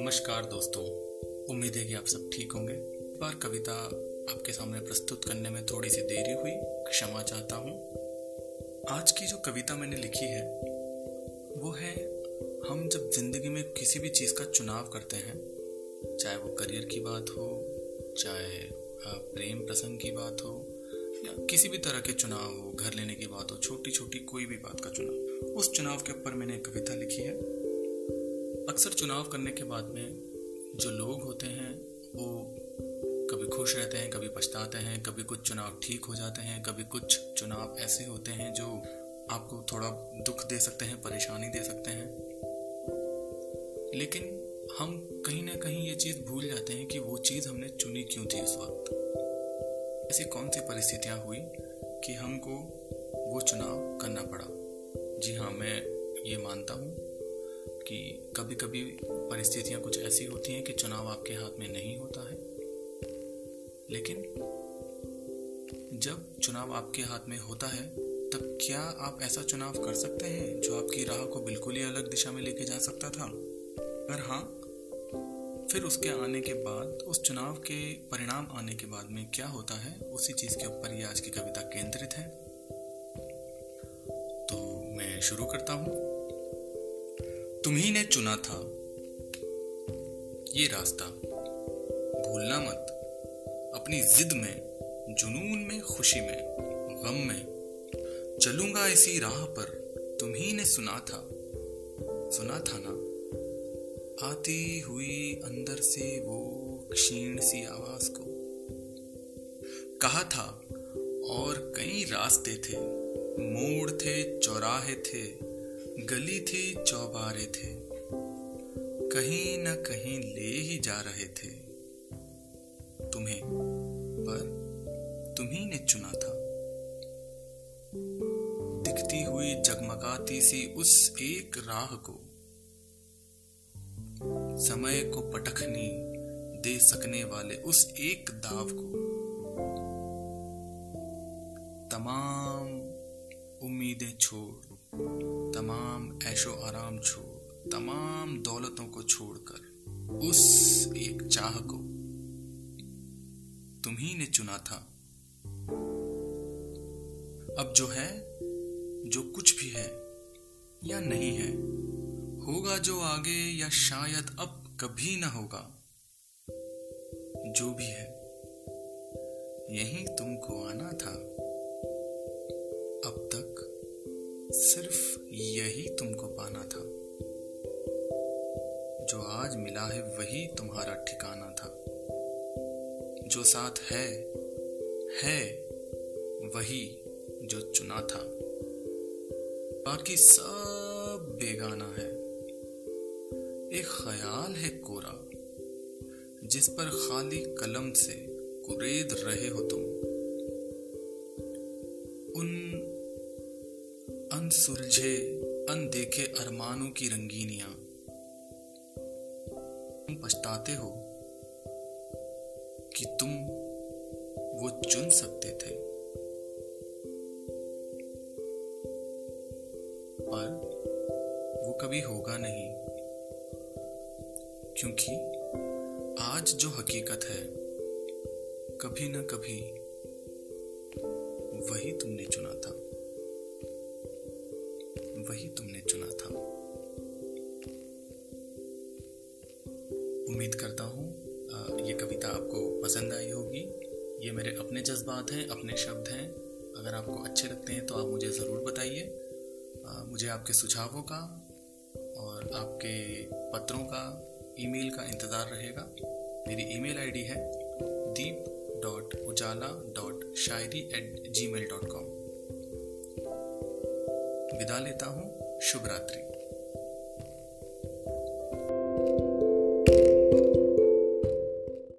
नमस्कार दोस्तों, उम्मीद है कि आप सब ठीक होंगे। बार कविता आपके सामने प्रस्तुत करने में थोड़ी सी देरी हुई, क्षमा चाहता हूँ। आज की जो कविता मैंने लिखी है, वो है, हम जब ज़िंदगी में किसी भी चीज़ का चुनाव करते हैं, चाहे वो करियर की बात हो, चाहे प्रेम प्रसंग की बात हो या किसी भी तरह के चुनाव हो, घर लेने की बात हो छोटी छोटी कोई भी बात का चुनाव, उस चुनाव के ऊपर मैंने एक कविता लिखी है। अक्सर चुनाव करने के बाद में जो लोग होते हैं, वो कभी खुश रहते हैं, कभी पछताते हैं, कभी कुछ चुनाव ठीक हो जाते हैं, कभी कुछ चुनाव ऐसे होते हैं जो आपको थोड़ा दुख दे सकते हैं, परेशानी दे सकते हैं। लेकिन हम कहीं ना कहीं ये चीज़ भूल जाते हैं कि वो चीज़ हमने चुनी क्यों थी उस वक्त। ऐसी कौन सी परिस्थितियाँ हुई कि हमको वो चुनाव करना पड़ा? जी हाँ मैं ये मानता हूँ कि कभी कभी परिस्थितियाँ कुछ ऐसी होती हैं कि चुनाव आपके हाथ में नहीं होता है। लेकिन जब चुनाव आपके हाथ में होता है, तब क्या आप ऐसा चुनाव कर सकते हैं जो आपकी राह को बिल्कुल ही अलग दिशा में लेके जा सकता था? अगर हाँ फिर उसके आने के बाद, उस चुनाव के परिणाम आने के बाद में क्या होता है, उसी चीज़ के ऊपर ये आज की कविता केंद्रित है। तो मैं शुरू करता हूँ। तुम्ही ने चुना था ये रास्ता। भूलना मत। अपनी जिद में, जुनून में, खुशी में, गम में। चलूँगा इसी राह पर। तुम्ही ने सुना था। सुना था ना? आती हुई अंदर से वो क्षीण सी आवाज़ को। कहा था, और कई रास्ते थे। मोड़ थे, चौराहे थे, गली थी, चौबारे थे। कहीं न कहीं ले ही जा रहे थे। तुम्हें, पर तुम्ही ने चुना था। दिखती हुई जगमगाती सी उस एक राह को। समय को पटखनी दे सकने वाले उस एक दाव को। तमाम उम्मीदें छोड़, तमाम ऐशो आराम छोड़, तमाम दौलतों को छोड़कर उस एक चाह को तुम्ही ने चुना था। अब जो है, जो कुछ भी है या नहीं है होगा जो आगे या शायद अब कभी ना होगा। जो भी है, यही तुमको आना था। अब तक सिर्फ़ यही तुमको पाना था। जो आज मिला है, वही तुम्हारा ठिकाना था। जो साथ है है, वही जो चुना था। बाकी सब बेगाना है। एक ख्याल है कोरा, जिस पर खाली कलम से कुरेद रहे हो तुम। उन अनसुलझे, अनदेखे अरमानों की रंगीनियाँ तुम पछताते हो कि तुम वो चुन सकते थे। पर वो कभी होगा नहीं। क्योंकि आज जो हकीकत है, कभी ना कभी वही तुमने चुना था। वही तुमने चुना था। उम्मीद करता हूँ ये कविता आपको पसंद आई होगी। ये मेरे अपने जज्बात हैं, अपने शब्द हैं। अगर आपको अच्छे लगते हैं तो आप मुझे ज़रूर बताइए। मुझे आपके सुझावों का और आपके पत्रों का ईमेल का इंतज़ार रहेगा। मेरी ईमेल आईडी है Deep dot Ujala dot Shayari at Gmail dot com विदा लेता हूँ। शुभ रात्रि।